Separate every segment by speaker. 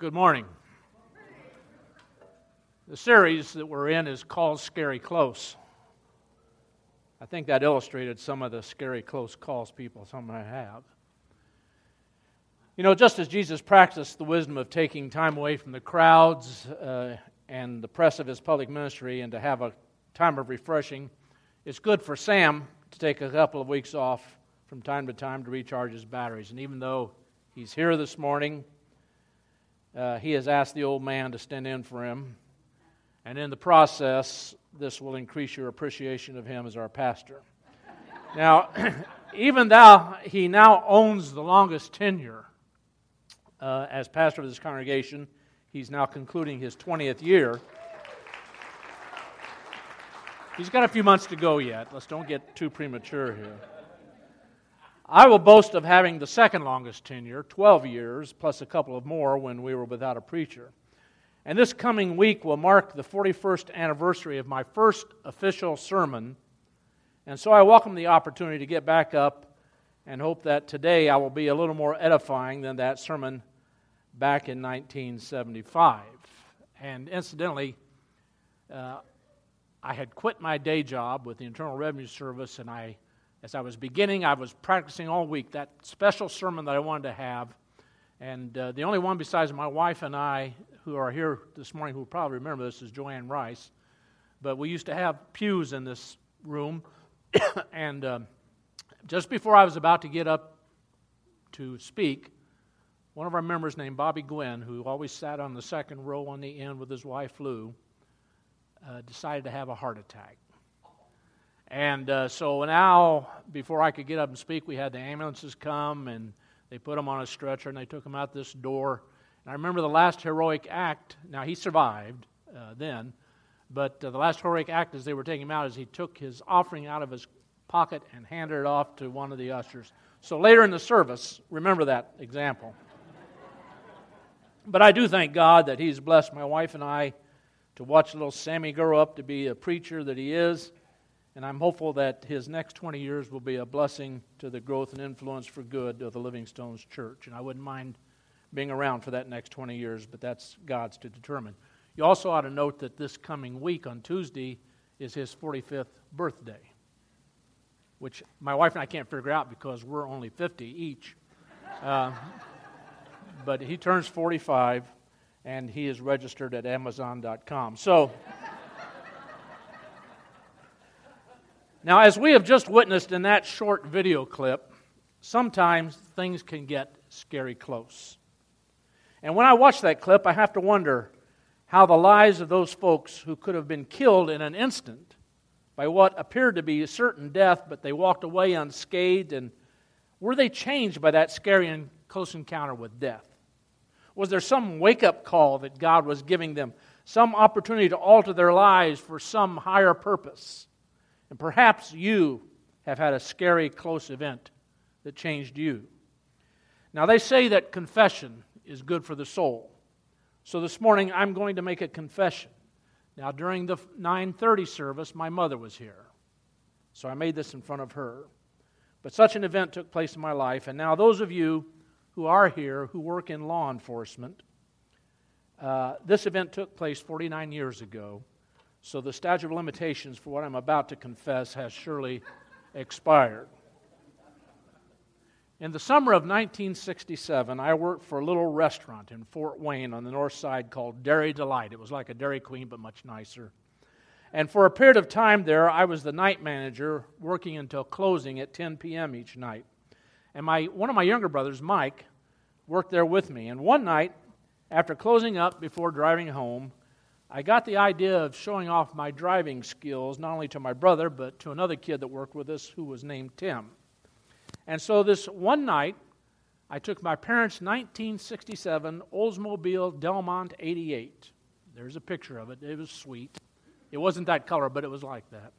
Speaker 1: Good morning. The series that we're in is called Scary Close. I think that illustrated some of the scary close calls people some have. You know, just as Jesus practiced the wisdom of taking time away from the crowds uh, and the press of his public ministry and to have a time of refreshing, it's good for Sam to take a couple of weeks off from time to time to recharge his batteries. And even though he's here this morning, uh, he has asked the old man to stand in for him. And in the process, this will increase your appreciation of him as our pastor. now, even though he now owns the longest tenure uh, as pastor of this congregation, he's now concluding his 20th year. He's got a few months to go yet. Let's don't get too premature here. I will boast of having the second longest tenure, 12 years, plus a couple of more when we were without a preacher. And this coming week will mark the 41st anniversary of my first official sermon. And so I welcome the opportunity to get back up and hope that today I will be a little more edifying than that sermon back in 1975. And incidentally, uh, I had quit my day job with the Internal Revenue Service and I as I was beginning, I was practicing all week that special sermon that I wanted to have. And uh, the only one besides my wife and I who are here this morning who probably remember this is Joanne Rice. But we used to have pews in this room. and uh, just before I was about to get up to speak, one of our members named Bobby Gwynn, who always sat on the second row on the end with his wife Lou, uh, decided to have a heart attack. And uh, so now, before I could get up and speak, we had the ambulances come and they put him on a stretcher and they took him out this door. And I remember the last heroic act. Now, he survived uh, then, but uh, the last heroic act as they were taking him out is he took his offering out of his pocket and handed it off to one of the ushers. So later in the service, remember that example. but I do thank God that He's blessed my wife and I to watch little Sammy grow up to be a preacher that he is and I'm hopeful that his next 20 years will be a blessing to the growth and influence for good of the Living Stones Church. And I wouldn't mind being around for that next 20 years, but that's God's to determine. You also ought to note that this coming week on Tuesday is his 45th birthday, which my wife and I can't figure out because we're only 50 each. Uh, but he turns 45 and he is registered at Amazon.com. So. Now, as we have just witnessed in that short video clip, sometimes things can get scary close. And when I watch that clip, I have to wonder how the lives of those folks who could have been killed in an instant by what appeared to be a certain death, but they walked away unscathed, and were they changed by that scary and close encounter with death? Was there some wake up call that God was giving them, some opportunity to alter their lives for some higher purpose? And perhaps you have had a scary, close event that changed you. Now, they say that confession is good for the soul. So this morning, I'm going to make a confession. Now, during the 9:30 service, my mother was here. So I made this in front of her. But such an event took place in my life, and now those of you who are here who work in law enforcement, uh, this event took place 49 years ago. So the statute of limitations for what I'm about to confess has surely expired. In the summer of 1967, I worked for a little restaurant in Fort Wayne on the north side called Dairy Delight. It was like a Dairy Queen, but much nicer. And for a period of time there, I was the night manager, working until closing at 10 p.m. each night. And my, one of my younger brothers, Mike, worked there with me. And one night, after closing up before driving home, I got the idea of showing off my driving skills not only to my brother, but to another kid that worked with us who was named Tim. And so this one night, I took my parents' 1967 Oldsmobile Delmont 88. There's a picture of it. It was sweet. It wasn't that color, but it was like that.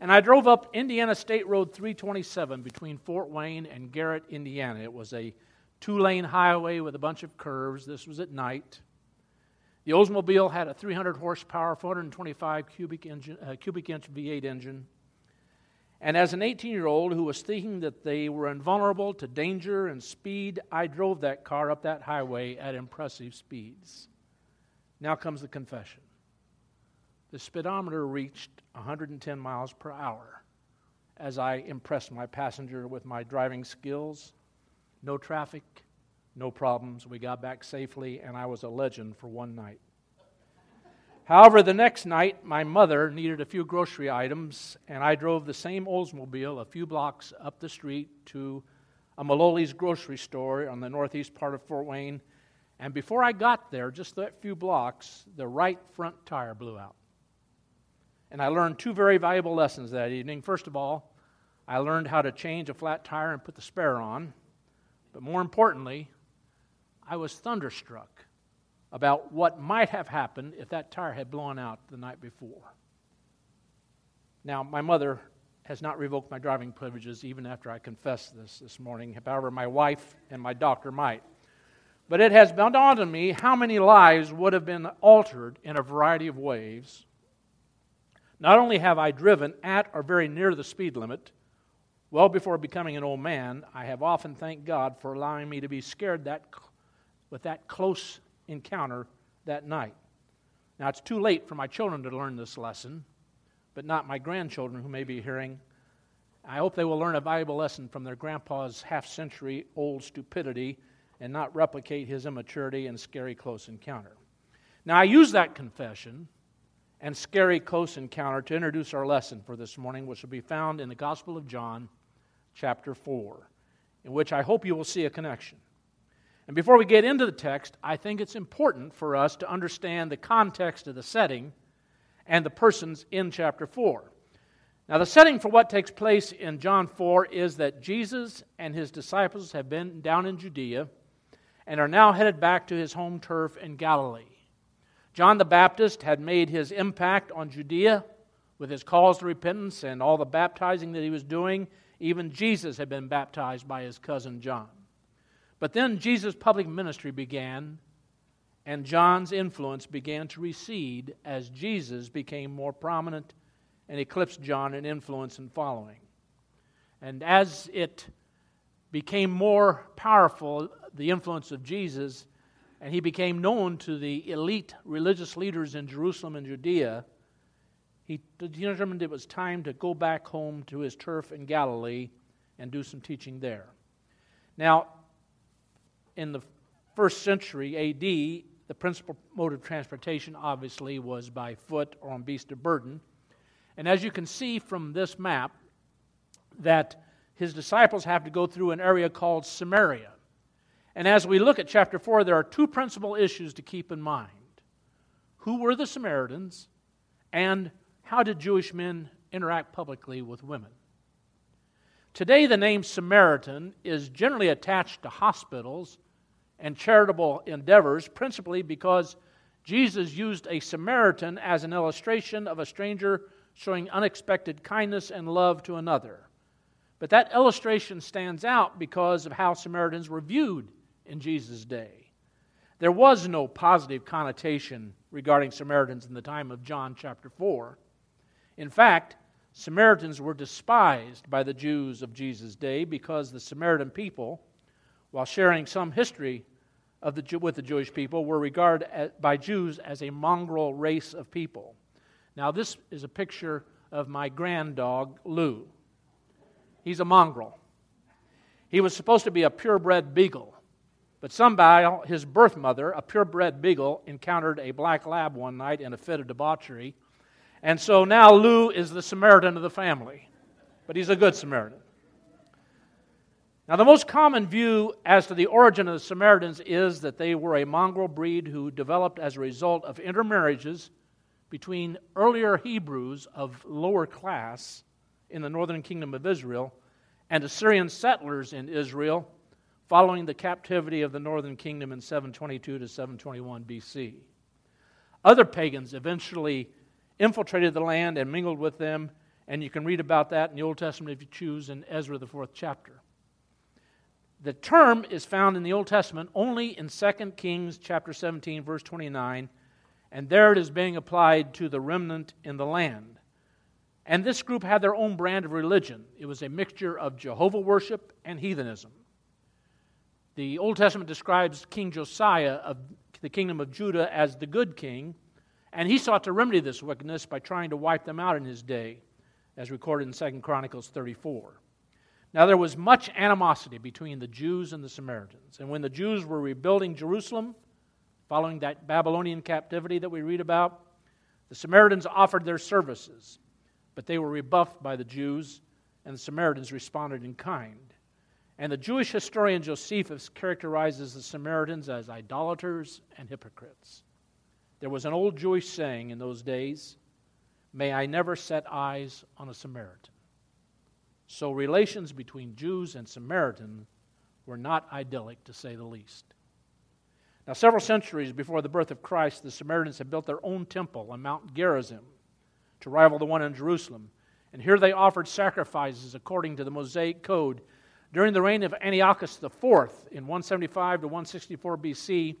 Speaker 1: And I drove up Indiana State Road 327 between Fort Wayne and Garrett, Indiana. It was a two lane highway with a bunch of curves. This was at night. The Oldsmobile had a 300 horsepower, 425 cubic, engine, uh, cubic inch V8 engine. And as an 18 year old who was thinking that they were invulnerable to danger and speed, I drove that car up that highway at impressive speeds. Now comes the confession. The speedometer reached 110 miles per hour as I impressed my passenger with my driving skills. No traffic, no problems. We got back safely, and I was a legend for one night. However, the next night, my mother needed a few grocery items, and I drove the same Oldsmobile a few blocks up the street to a Maloley's grocery store on the northeast part of Fort Wayne. And before I got there, just that few blocks, the right front tire blew out. And I learned two very valuable lessons that evening. First of all, I learned how to change a flat tire and put the spare on. But more importantly, I was thunderstruck about what might have happened if that tire had blown out the night before. Now, my mother has not revoked my driving privileges even after I confessed this this morning. However, my wife and my doctor might. But it has dawned on me how many lives would have been altered in a variety of ways. Not only have I driven at or very near the speed limit, well before becoming an old man, I have often thanked God for allowing me to be scared that, with that close encounter that night. Now, it's too late for my children to learn this lesson, but not my grandchildren who may be hearing. I hope they will learn a valuable lesson from their grandpa's half century old stupidity and not replicate his immaturity and scary close encounter. Now, I use that confession and scary close encounter to introduce our lesson for this morning, which will be found in the Gospel of John, chapter 4, in which I hope you will see a connection. And before we get into the text, I think it's important for us to understand the context of the setting and the persons in chapter 4. Now, the setting for what takes place in John 4 is that Jesus and his disciples have been down in Judea and are now headed back to his home turf in Galilee. John the Baptist had made his impact on Judea with his calls to repentance and all the baptizing that he was doing. Even Jesus had been baptized by his cousin John. But then Jesus' public ministry began, and John's influence began to recede as Jesus became more prominent and eclipsed John in influence and following. And as it became more powerful, the influence of Jesus, and he became known to the elite religious leaders in Jerusalem and Judea, he determined it was time to go back home to his turf in Galilee and do some teaching there. Now, in the first century AD, the principal mode of transportation obviously was by foot or on beast of burden. And as you can see from this map, that his disciples have to go through an area called Samaria. And as we look at chapter 4, there are two principal issues to keep in mind who were the Samaritans, and how did Jewish men interact publicly with women? Today, the name Samaritan is generally attached to hospitals and charitable endeavors, principally because Jesus used a Samaritan as an illustration of a stranger showing unexpected kindness and love to another. But that illustration stands out because of how Samaritans were viewed in Jesus' day. There was no positive connotation regarding Samaritans in the time of John chapter 4. In fact, Samaritans were despised by the Jews of Jesus' day because the Samaritan people, while sharing some history of the, with the Jewish people were regarded by Jews as a mongrel race of people. Now, this is a picture of my grand dog, Lou. He's a mongrel. He was supposed to be a purebred beagle, but somehow his birth mother, a purebred beagle, encountered a black lab one night in a fit of debauchery. And so now Lou is the Samaritan of the family, but he's a good Samaritan. Now, the most common view as to the origin of the Samaritans is that they were a mongrel breed who developed as a result of intermarriages between earlier Hebrews of lower class in the northern kingdom of Israel and Assyrian settlers in Israel following the captivity of the northern kingdom in 722 to 721 BC. Other pagans eventually infiltrated the land and mingled with them, and you can read about that in the Old Testament if you choose in Ezra, the fourth chapter. The term is found in the Old Testament only in 2 Kings chapter 17 verse 29 and there it is being applied to the remnant in the land. And this group had their own brand of religion. It was a mixture of Jehovah worship and heathenism. The Old Testament describes King Josiah of the kingdom of Judah as the good king, and he sought to remedy this wickedness by trying to wipe them out in his day, as recorded in 2 Chronicles 34. Now there was much animosity between the Jews and the Samaritans. And when the Jews were rebuilding Jerusalem, following that Babylonian captivity that we read about, the Samaritans offered their services, but they were rebuffed by the Jews, and the Samaritans responded in kind. And the Jewish historian Josephus characterizes the Samaritans as idolaters and hypocrites. There was an old Jewish saying in those days May I never set eyes on a Samaritan. So relations between Jews and Samaritans were not idyllic, to say the least. Now, several centuries before the birth of Christ, the Samaritans had built their own temple on Mount Gerizim to rival the one in Jerusalem. And here they offered sacrifices according to the Mosaic Code. During the reign of Antiochus IV in 175 to 164 BC,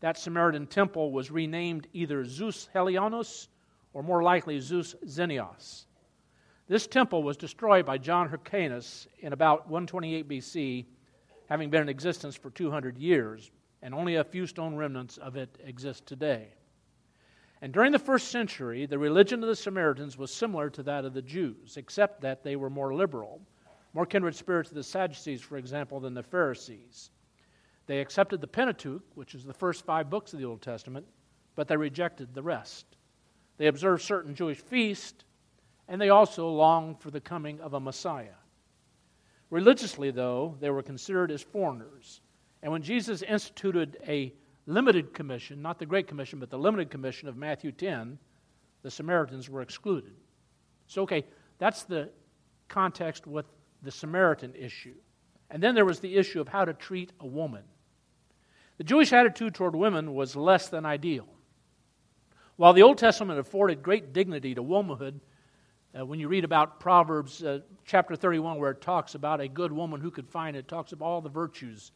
Speaker 1: that Samaritan temple was renamed either Zeus Hellenios or more likely Zeus Xenios. This temple was destroyed by John Hyrcanus in about 128 BC, having been in existence for 200 years, and only a few stone remnants of it exist today. And during the first century, the religion of the Samaritans was similar to that of the Jews, except that they were more liberal, more kindred spirits to the Sadducees, for example, than the Pharisees. They accepted the Pentateuch, which is the first five books of the Old Testament, but they rejected the rest. They observed certain Jewish feasts, and they also longed for the coming of a Messiah. Religiously, though, they were considered as foreigners. And when Jesus instituted a limited commission, not the Great Commission, but the limited commission of Matthew 10, the Samaritans were excluded. So, okay, that's the context with the Samaritan issue. And then there was the issue of how to treat a woman. The Jewish attitude toward women was less than ideal. While the Old Testament afforded great dignity to womanhood, uh, when you read about Proverbs uh, chapter 31, where it talks about a good woman who could find it, talks of all the virtues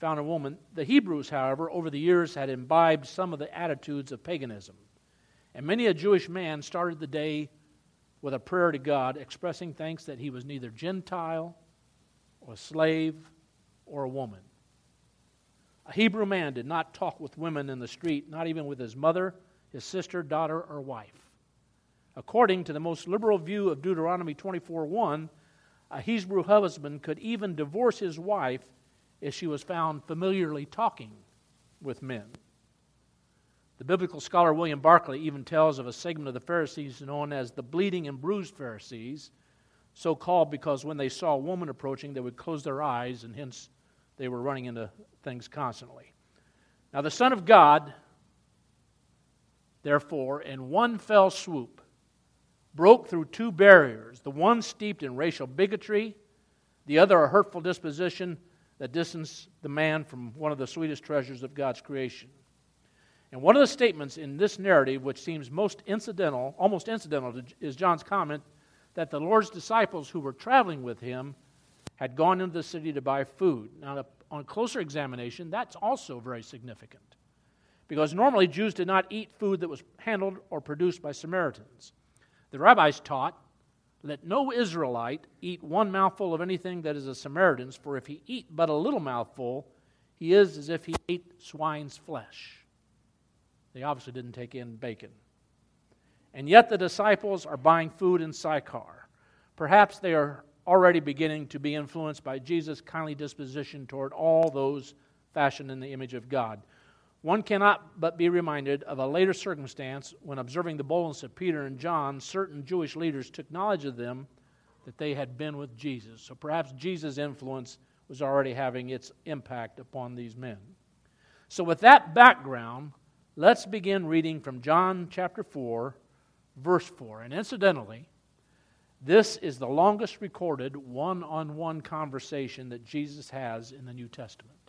Speaker 1: found in woman. The Hebrews, however, over the years had imbibed some of the attitudes of paganism. And many a Jewish man started the day with a prayer to God, expressing thanks that he was neither Gentile or slave or a woman. A Hebrew man did not talk with women in the street, not even with his mother, his sister, daughter, or wife. According to the most liberal view of Deuteronomy 24:1, a Hebrew husband could even divorce his wife if she was found familiarly talking with men. The biblical scholar William Barclay even tells of a segment of the Pharisees known as the bleeding and bruised Pharisees, so called because when they saw a woman approaching, they would close their eyes, and hence they were running into things constantly. Now, the Son of God, therefore, in one fell swoop, broke through two barriers the one steeped in racial bigotry, the other a hurtful disposition that distanced the man from one of the sweetest treasures of God's creation. And one of the statements in this narrative, which seems most incidental, almost incidental, is John's comment that the Lord's disciples who were traveling with him had gone into the city to buy food. Now, on closer examination, that's also very significant. Because normally Jews did not eat food that was handled or produced by Samaritans. The rabbis taught, Let no Israelite eat one mouthful of anything that is a Samaritan's, for if he eat but a little mouthful, he is as if he ate swine's flesh. They obviously didn't take in bacon. And yet the disciples are buying food in Sychar. Perhaps they are already beginning to be influenced by Jesus' kindly disposition toward all those fashioned in the image of God. One cannot but be reminded of a later circumstance when, observing the boldness of Peter and John, certain Jewish leaders took knowledge of them that they had been with Jesus. So perhaps Jesus' influence was already having its impact upon these men. So, with that background, let's begin reading from John chapter 4, verse 4. And incidentally, this is the longest recorded one on one conversation that Jesus has in the New Testament.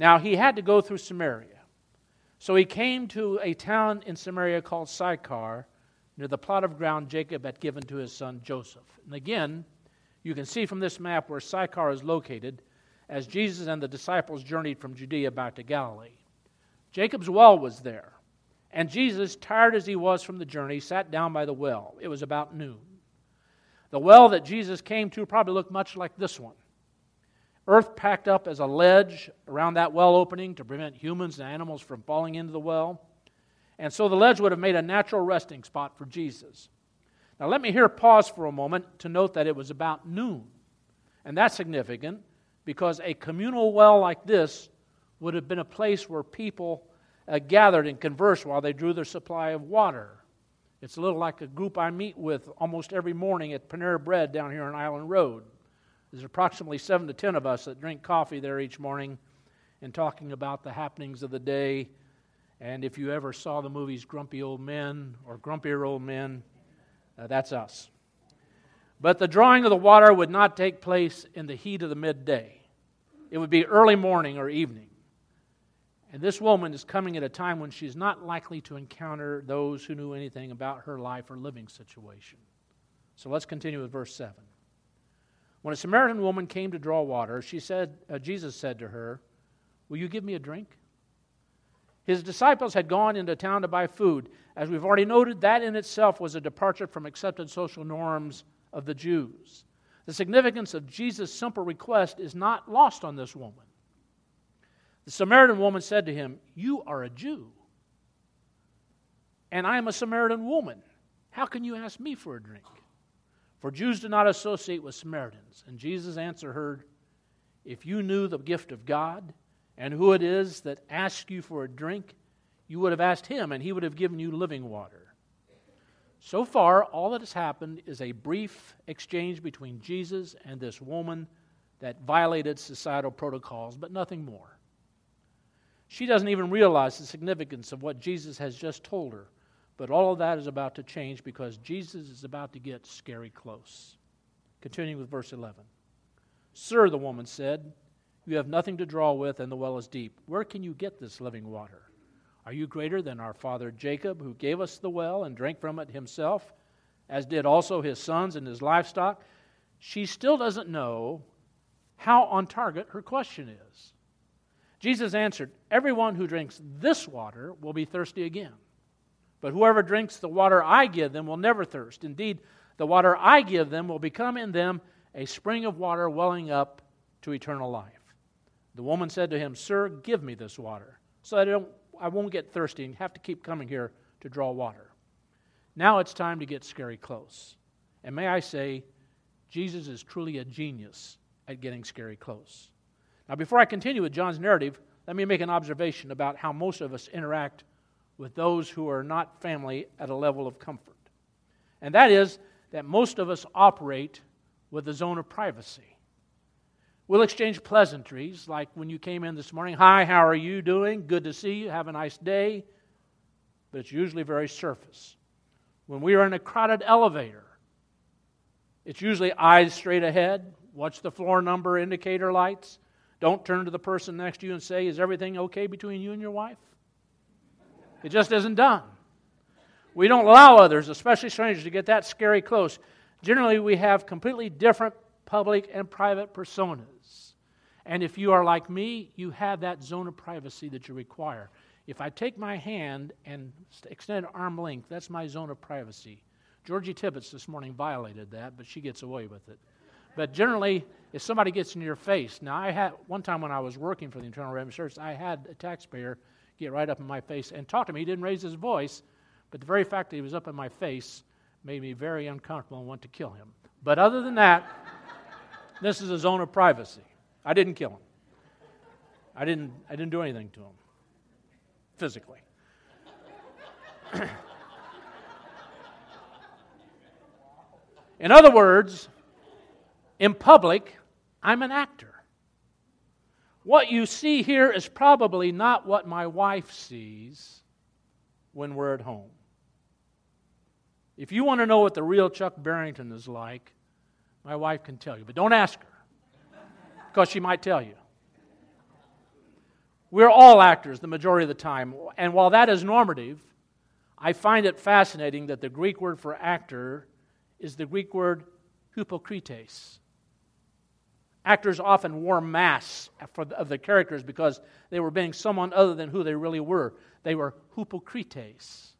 Speaker 1: Now, he had to go through Samaria. So he came to a town in Samaria called Sychar, near the plot of ground Jacob had given to his son Joseph. And again, you can see from this map where Sychar is located as Jesus and the disciples journeyed from Judea back to Galilee. Jacob's well was there, And Jesus, tired as he was from the journey, sat down by the well. It was about noon. The well that Jesus came to probably looked much like this one. Earth packed up as a ledge around that well opening to prevent humans and animals from falling into the well. And so the ledge would have made a natural resting spot for Jesus. Now, let me here pause for a moment to note that it was about noon. And that's significant because a communal well like this would have been a place where people uh, gathered and conversed while they drew their supply of water. It's a little like a group I meet with almost every morning at Panera Bread down here on Island Road. There's approximately seven to ten of us that drink coffee there each morning and talking about the happenings of the day. And if you ever saw the movies Grumpy Old Men or Grumpier Old Men, uh, that's us. But the drawing of the water would not take place in the heat of the midday. It would be early morning or evening. And this woman is coming at a time when she's not likely to encounter those who knew anything about her life or living situation. So let's continue with verse 7. When a Samaritan woman came to draw water, she said, uh, Jesus said to her, Will you give me a drink? His disciples had gone into town to buy food. As we've already noted, that in itself was a departure from accepted social norms of the Jews. The significance of Jesus' simple request is not lost on this woman. The Samaritan woman said to him, You are a Jew, and I am a Samaritan woman. How can you ask me for a drink? For Jews do not associate with Samaritans. And Jesus answered her, If you knew the gift of God and who it is that asks you for a drink, you would have asked him, and he would have given you living water. So far, all that has happened is a brief exchange between Jesus and this woman that violated societal protocols, but nothing more. She doesn't even realize the significance of what Jesus has just told her. But all of that is about to change because Jesus is about to get scary close. Continuing with verse 11. Sir, the woman said, You have nothing to draw with, and the well is deep. Where can you get this living water? Are you greater than our father Jacob, who gave us the well and drank from it himself, as did also his sons and his livestock? She still doesn't know how on target her question is. Jesus answered, Everyone who drinks this water will be thirsty again. But whoever drinks the water I give them will never thirst. Indeed, the water I give them will become in them a spring of water welling up to eternal life. The woman said to him, Sir, give me this water, so I, don't, I won't get thirsty and have to keep coming here to draw water. Now it's time to get scary close. And may I say, Jesus is truly a genius at getting scary close. Now, before I continue with John's narrative, let me make an observation about how most of us interact with those who are not family at a level of comfort. And that is that most of us operate with a zone of privacy. We'll exchange pleasantries like when you came in this morning Hi, how are you doing? Good to see you. Have a nice day. But it's usually very surface. When we are in a crowded elevator, it's usually eyes straight ahead. Watch the floor number indicator lights. Don't turn to the person next to you and say, Is everything okay between you and your wife? It just isn't done. We don't allow others, especially strangers, to get that scary close. Generally, we have completely different public and private personas. And if you are like me, you have that zone of privacy that you require. If I take my hand and extend arm length, that's my zone of privacy. Georgie Tibbetts this morning violated that, but she gets away with it. But generally, if somebody gets in your face, now I had one time when I was working for the Internal Revenue Service, I had a taxpayer get right up in my face and talk to me. He didn't raise his voice, but the very fact that he was up in my face made me very uncomfortable and want to kill him. But other than that, this is a zone of privacy. I didn't kill him. I didn't, I didn't do anything to him physically. in other words, in public, I'm an actor. What you see here is probably not what my wife sees when we're at home. If you want to know what the real Chuck Barrington is like, my wife can tell you, but don't ask her because she might tell you. We're all actors the majority of the time, and while that is normative, I find it fascinating that the Greek word for actor is the Greek word hypocrites. Actors often wore masks of the characters because they were being someone other than who they really were. They were hypocrites,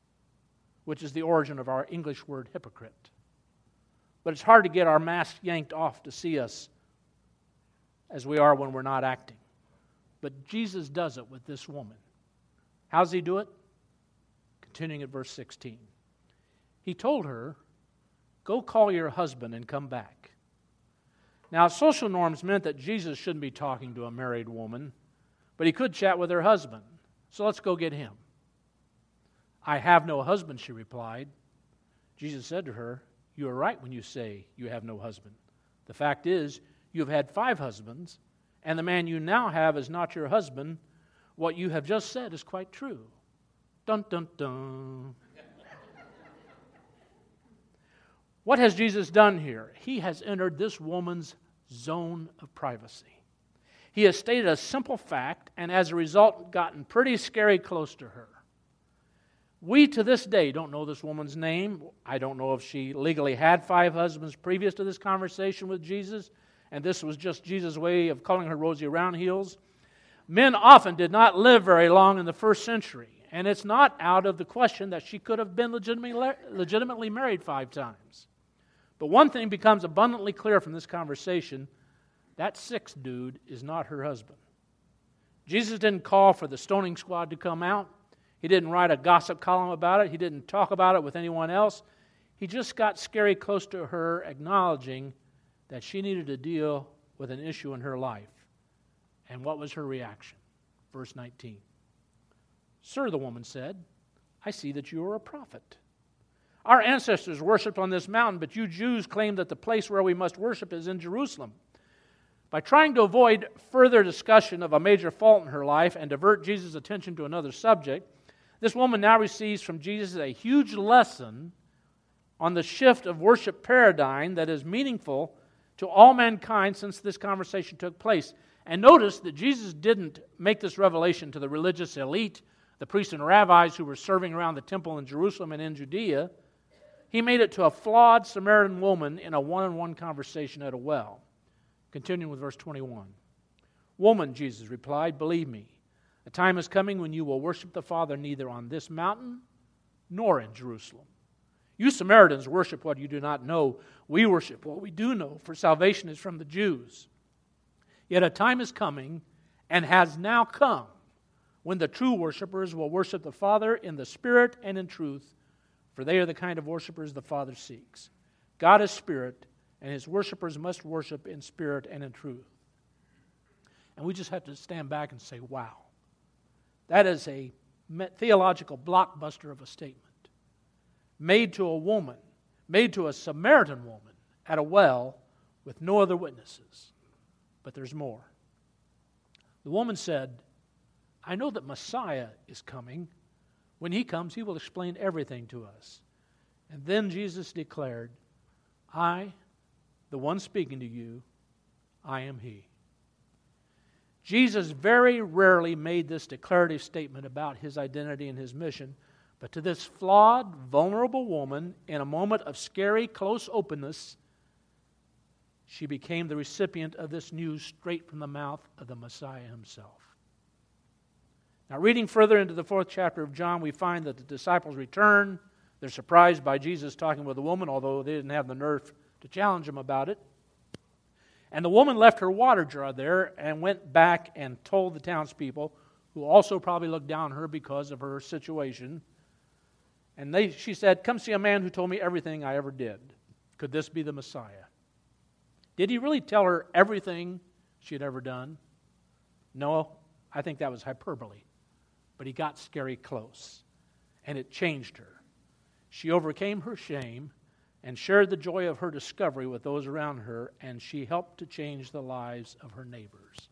Speaker 1: which is the origin of our English word hypocrite. But it's hard to get our mask yanked off to see us as we are when we're not acting. But Jesus does it with this woman. How does he do it? Continuing at verse 16. He told her, Go call your husband and come back. Now, social norms meant that Jesus shouldn't be talking to a married woman, but he could chat with her husband. So let's go get him. I have no husband, she replied. Jesus said to her, You are right when you say you have no husband. The fact is, you have had five husbands, and the man you now have is not your husband. What you have just said is quite true. Dun dun dun. What has Jesus done here? He has entered this woman's zone of privacy. He has stated a simple fact and as a result gotten pretty scary close to her. We to this day don't know this woman's name. I don't know if she legally had five husbands previous to this conversation with Jesus, and this was just Jesus' way of calling her Rosie Roundheels. Men often did not live very long in the first century, and it's not out of the question that she could have been legitimately, legitimately married five times. But one thing becomes abundantly clear from this conversation that sixth dude is not her husband. Jesus didn't call for the stoning squad to come out. He didn't write a gossip column about it. He didn't talk about it with anyone else. He just got scary close to her, acknowledging that she needed to deal with an issue in her life. And what was her reaction? Verse 19. Sir, the woman said, I see that you are a prophet. Our ancestors worshipped on this mountain, but you Jews claim that the place where we must worship is in Jerusalem. By trying to avoid further discussion of a major fault in her life and divert Jesus' attention to another subject, this woman now receives from Jesus a huge lesson on the shift of worship paradigm that is meaningful to all mankind since this conversation took place. And notice that Jesus didn't make this revelation to the religious elite, the priests and rabbis who were serving around the temple in Jerusalem and in Judea. He made it to a flawed Samaritan woman in a one on one conversation at a well. Continuing with verse 21. Woman, Jesus replied, believe me, a time is coming when you will worship the Father neither on this mountain nor in Jerusalem. You Samaritans worship what you do not know. We worship what we do know, for salvation is from the Jews. Yet a time is coming, and has now come, when the true worshippers will worship the Father in the Spirit and in truth, for they are the kind of worshippers the Father seeks. God is Spirit, and his worshipers must worship in spirit and in truth. And we just have to stand back and say, wow. That is a theological blockbuster of a statement. Made to a woman, made to a Samaritan woman at a well with no other witnesses. But there's more. The woman said, I know that Messiah is coming. When he comes, he will explain everything to us. And then Jesus declared, I the one speaking to you, I am He. Jesus very rarely made this declarative statement about his identity and his mission, but to this flawed, vulnerable woman, in a moment of scary, close openness, she became the recipient of this news straight from the mouth of the Messiah himself. Now, reading further into the fourth chapter of John, we find that the disciples return. They're surprised by Jesus talking with a woman, although they didn't have the nerve to challenge him about it. And the woman left her water jar there and went back and told the townspeople, who also probably looked down on her because of her situation. And they, she said, Come see a man who told me everything I ever did. Could this be the Messiah? Did he really tell her everything she had ever done? No, I think that was hyperbole. But he got scary close, and it changed her. She overcame her shame and shared the joy of her discovery with those around her, and she helped to change the lives of her neighbors.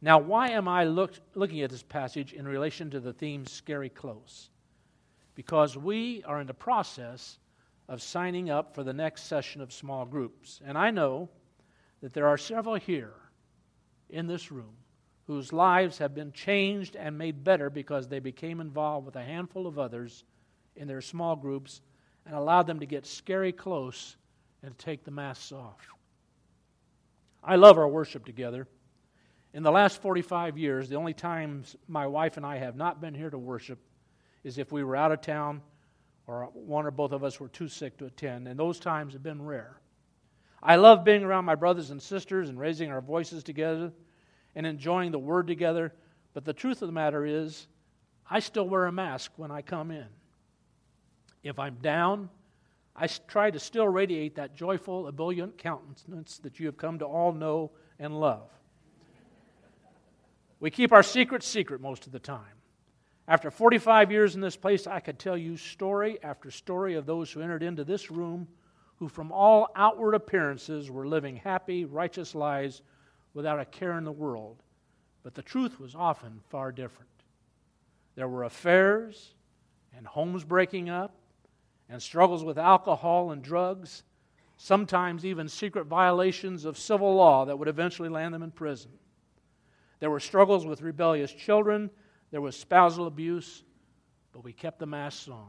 Speaker 1: Now, why am I look, looking at this passage in relation to the theme scary close? Because we are in the process of signing up for the next session of small groups. And I know that there are several here in this room whose lives have been changed and made better because they became involved with a handful of others in their small groups and allowed them to get scary close and take the masks off. I love our worship together. In the last 45 years, the only times my wife and I have not been here to worship is if we were out of town or one or both of us were too sick to attend, and those times have been rare. I love being around my brothers and sisters and raising our voices together and enjoying the word together, but the truth of the matter is, I still wear a mask when I come in. If I'm down, I try to still radiate that joyful, ebullient countenance that you have come to all know and love. We keep our secret secret most of the time. After 45 years in this place, I could tell you story after story of those who entered into this room who, from all outward appearances, were living happy, righteous lives without a care in the world. But the truth was often far different. There were affairs and homes breaking up and struggles with alcohol and drugs, sometimes even secret violations of civil law that would eventually land them in prison. There were struggles with rebellious children there was spousal abuse, but we kept the masks on.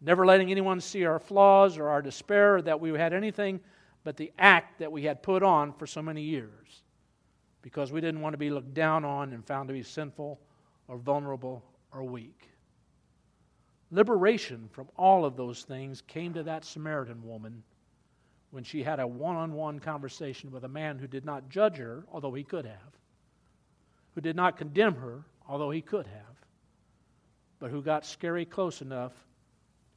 Speaker 1: Never letting anyone see our flaws or our despair, or that we had anything but the act that we had put on for so many years, because we didn't want to be looked down on and found to be sinful or vulnerable or weak. Liberation from all of those things came to that Samaritan woman when she had a one on one conversation with a man who did not judge her, although he could have, who did not condemn her, although he could have, but who got scary close enough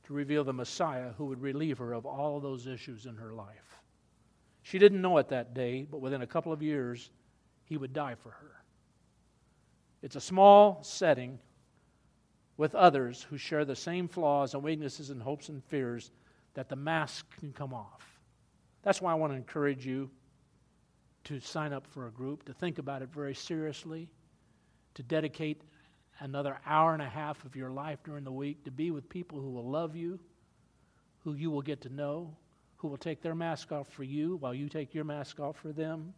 Speaker 1: to reveal the Messiah who would relieve her of all those issues in her life. She didn't know it that day, but within a couple of years, he would die for her. It's a small setting with others who share the same flaws and weaknesses and hopes and fears that the mask can come off. That's why I want to encourage you to sign up for a group, to think about it very seriously, to dedicate another hour and a half of your life during the week to be with people who will love you, who you will get to know, who will take their mask off for you while you take your mask off for them.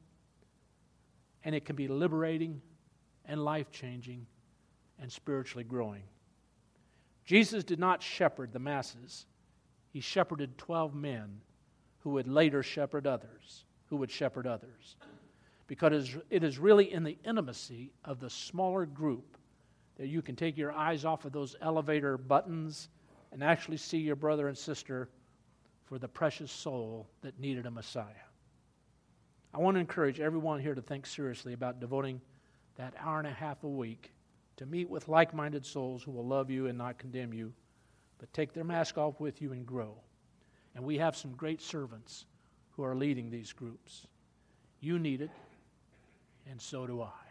Speaker 1: And it can be liberating and life changing and spiritually growing. Jesus did not shepherd the masses, he shepherded 12 men who would later shepherd others, who would shepherd others because it is really in the intimacy of the smaller group that you can take your eyes off of those elevator buttons and actually see your brother and sister for the precious soul that needed a Messiah. I want to encourage everyone here to think seriously about devoting that hour and a half a week to meet with like minded souls who will love you and not condemn you, but take their mask off with you and grow. And we have some great servants who are leading these groups. You need it and so do I.